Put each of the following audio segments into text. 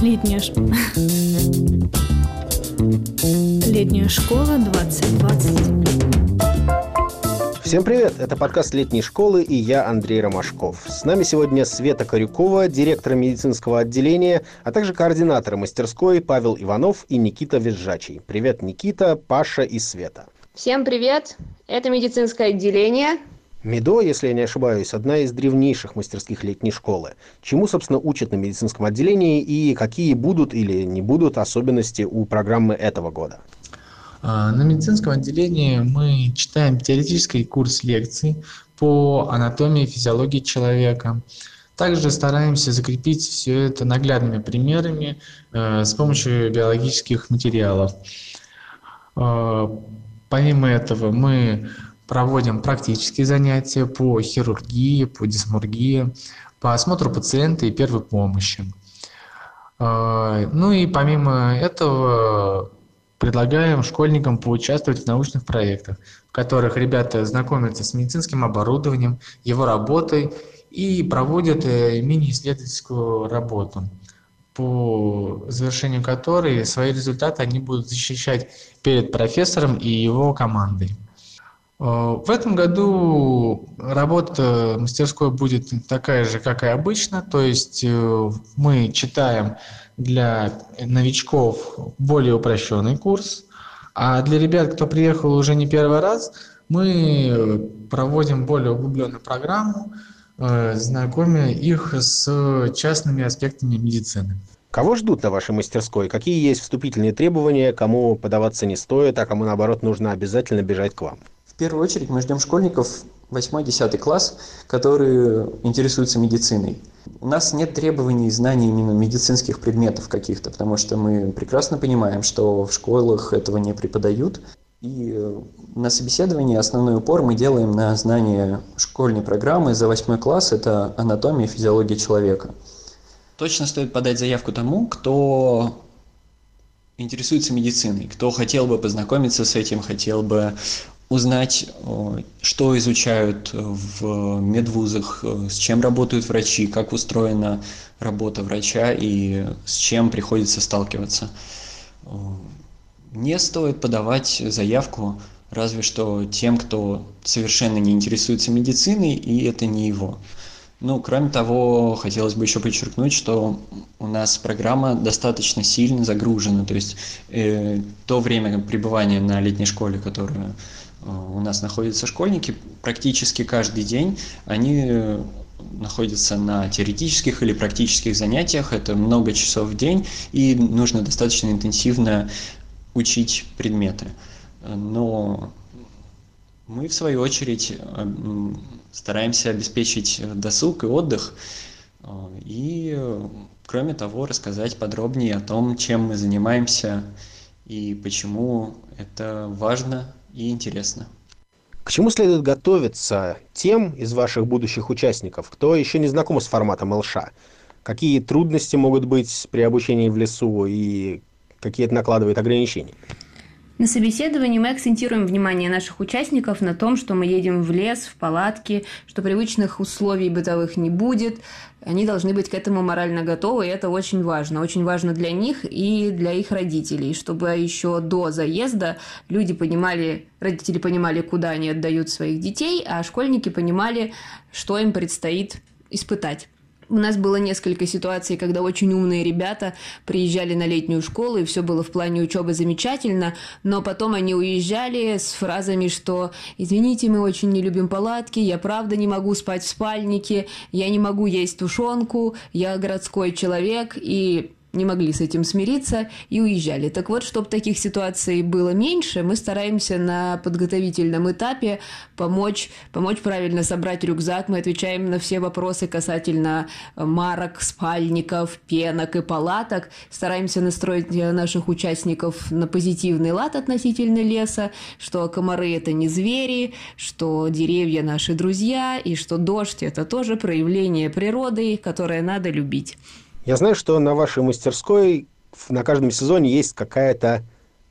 Летняя, Летняя школа 2020. Всем привет! Это подкаст «Летней школы» и я, Андрей Ромашков. С нами сегодня Света Корюкова, директор медицинского отделения, а также координаторы мастерской Павел Иванов и Никита Визжачий. Привет, Никита, Паша и Света. Всем привет! Это медицинское отделение. МИДО, если я не ошибаюсь, одна из древнейших мастерских летней школы. Чему, собственно, учат на медицинском отделении и какие будут или не будут особенности у программы этого года? А, на медицинском отделении мы читаем теоретический курс лекций по анатомии и физиологии человека. Также стараемся закрепить все это наглядными примерами э, с помощью биологических материалов. Э, помимо этого мы проводим практические занятия по хирургии, по дисмургии, по осмотру пациента и первой помощи. А, ну и помимо этого предлагаем школьникам поучаствовать в научных проектах, в которых ребята знакомятся с медицинским оборудованием, его работой и проводят э, мини-исследовательскую работу, по завершению которой свои результаты они будут защищать перед профессором и его командой. Э, в этом году работа мастерской будет такая же, как и обычно, то есть э, мы читаем для новичков более упрощенный курс, а для ребят, кто приехал уже не первый раз, мы проводим более углубленную программу, э, знакомя их с частными аспектами медицины. Кого ждут на вашей мастерской? Какие есть вступительные требования, кому подаваться не стоит, а кому, наоборот, нужно обязательно бежать к вам? В первую очередь мы ждем школьников 8-10 класс, которые интересуются медициной. У нас нет требований знаний именно медицинских предметов каких-то, потому что мы прекрасно понимаем, что в школах этого не преподают. И э, на собеседовании основной упор мы делаем на знание школьной программы за 8 класс, это анатомия и физиология человека. Точно стоит подать заявку тому, кто интересуется медициной, кто хотел бы познакомиться с этим, хотел бы узнать, что изучают в медвузах, с чем работают врачи, как устроена работа врача и с чем приходится сталкиваться. Не стоит подавать заявку разве что тем, кто совершенно не интересуется медициной, и это не его. Ну, кроме того, хотелось бы еще подчеркнуть, что у нас программа достаточно сильно загружена. То есть э, то время пребывания на летней школе, которое у нас находятся школьники, практически каждый день. Они э, находятся на теоретических или практических занятиях, это много часов в день, и нужно достаточно интенсивно учить предметы. Но мы, в свою очередь, э, стараемся обеспечить досуг и отдых, э, и, кроме того, рассказать подробнее о том, чем мы занимаемся и почему это важно и интересно. К чему следует готовиться тем из ваших будущих участников, кто еще не знаком с форматом ЛШ? Какие трудности могут быть при обучении в лесу и какие это накладывает ограничения? На собеседовании мы акцентируем внимание наших участников на том, что мы едем в лес, в палатки, что привычных условий бытовых не будет. Они должны быть к этому морально готовы, и это очень важно. Очень важно для них и для их родителей, чтобы еще до заезда люди понимали, родители понимали, куда они отдают своих детей, а школьники понимали, что им предстоит испытать. У нас было несколько ситуаций, когда очень умные ребята приезжали на летнюю школу, и все было в плане учебы замечательно, но потом они уезжали с фразами, что «Извините, мы очень не любим палатки, я правда не могу спать в спальнике, я не могу есть тушенку, я городской человек», и не могли с этим смириться и уезжали. Так вот, чтобы таких ситуаций было меньше, мы стараемся на подготовительном этапе помочь, помочь правильно собрать рюкзак. Мы отвечаем на все вопросы касательно марок, спальников, пенок и палаток. Стараемся настроить наших участников на позитивный лад относительно леса, что комары – это не звери, что деревья – наши друзья, и что дождь – это тоже проявление природы, которое надо любить. Я знаю, что на вашей мастерской на каждом сезоне есть какая-то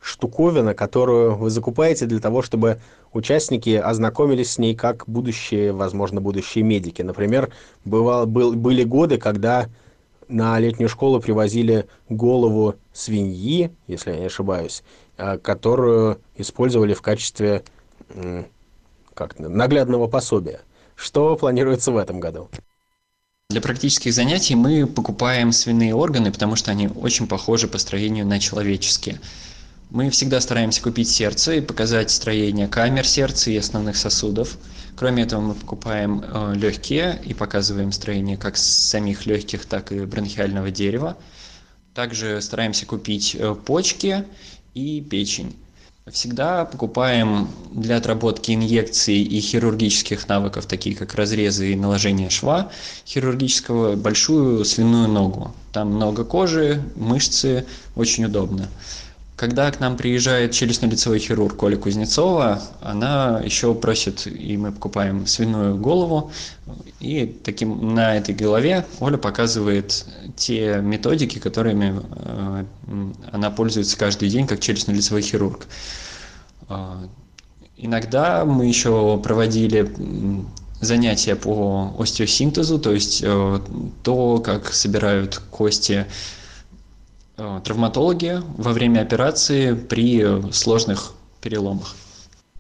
штуковина, которую вы закупаете для того, чтобы участники ознакомились с ней как будущие, возможно, будущие медики. Например, бывал, был, были годы, когда на летнюю школу привозили голову свиньи, если я не ошибаюсь, а, которую использовали в качестве как наглядного пособия. Что планируется в этом году? Для практических занятий мы покупаем свиные органы, потому что они очень похожи по строению на человеческие. Мы всегда стараемся купить сердце и показать строение камер сердца и основных сосудов. Кроме этого, мы покупаем э, легкие и показываем строение как самих легких, так и бронхиального дерева. Также стараемся купить э, почки и печень. Всегда покупаем для отработки инъекций и хирургических навыков, такие как разрезы и наложение шва хирургического, большую свиную ногу. Там много кожи, мышцы, очень удобно. Когда к нам приезжает челюстно-лицевой хирург Коля Кузнецова, она еще просит, и мы покупаем свиную голову, и таким на этой голове Оля показывает те методики, которыми э, она пользуется каждый день как челюстно-лицевой хирург. Э, иногда мы еще проводили занятия по остеосинтезу, то есть э, то, как собирают кости травматологи во время операции при сложных переломах.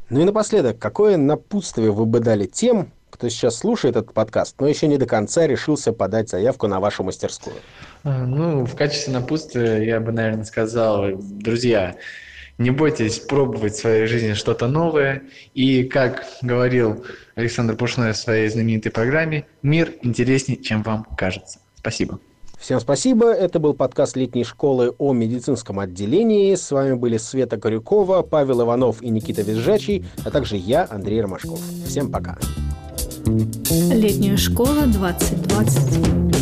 Ну и напоследок, какое напутствие вы бы дали тем, кто сейчас слушает этот подкаст, но еще не до конца решился подать заявку на вашу мастерскую? Э, ну, в качестве напутствия я бы, наверное, сказал, друзья, не бойтесь пробовать в своей жизни что-то новое. И, как говорил Александр Пушной в своей знаменитой программе, мир интереснее, чем вам кажется. Спасибо. Всем спасибо. Это был подкаст летней школы о медицинском отделении. С вами были Света Корюкова, Павел Иванов и Никита Визжачий, а также я, Андрей Ромашков. Всем пока. Летняя школа 2020.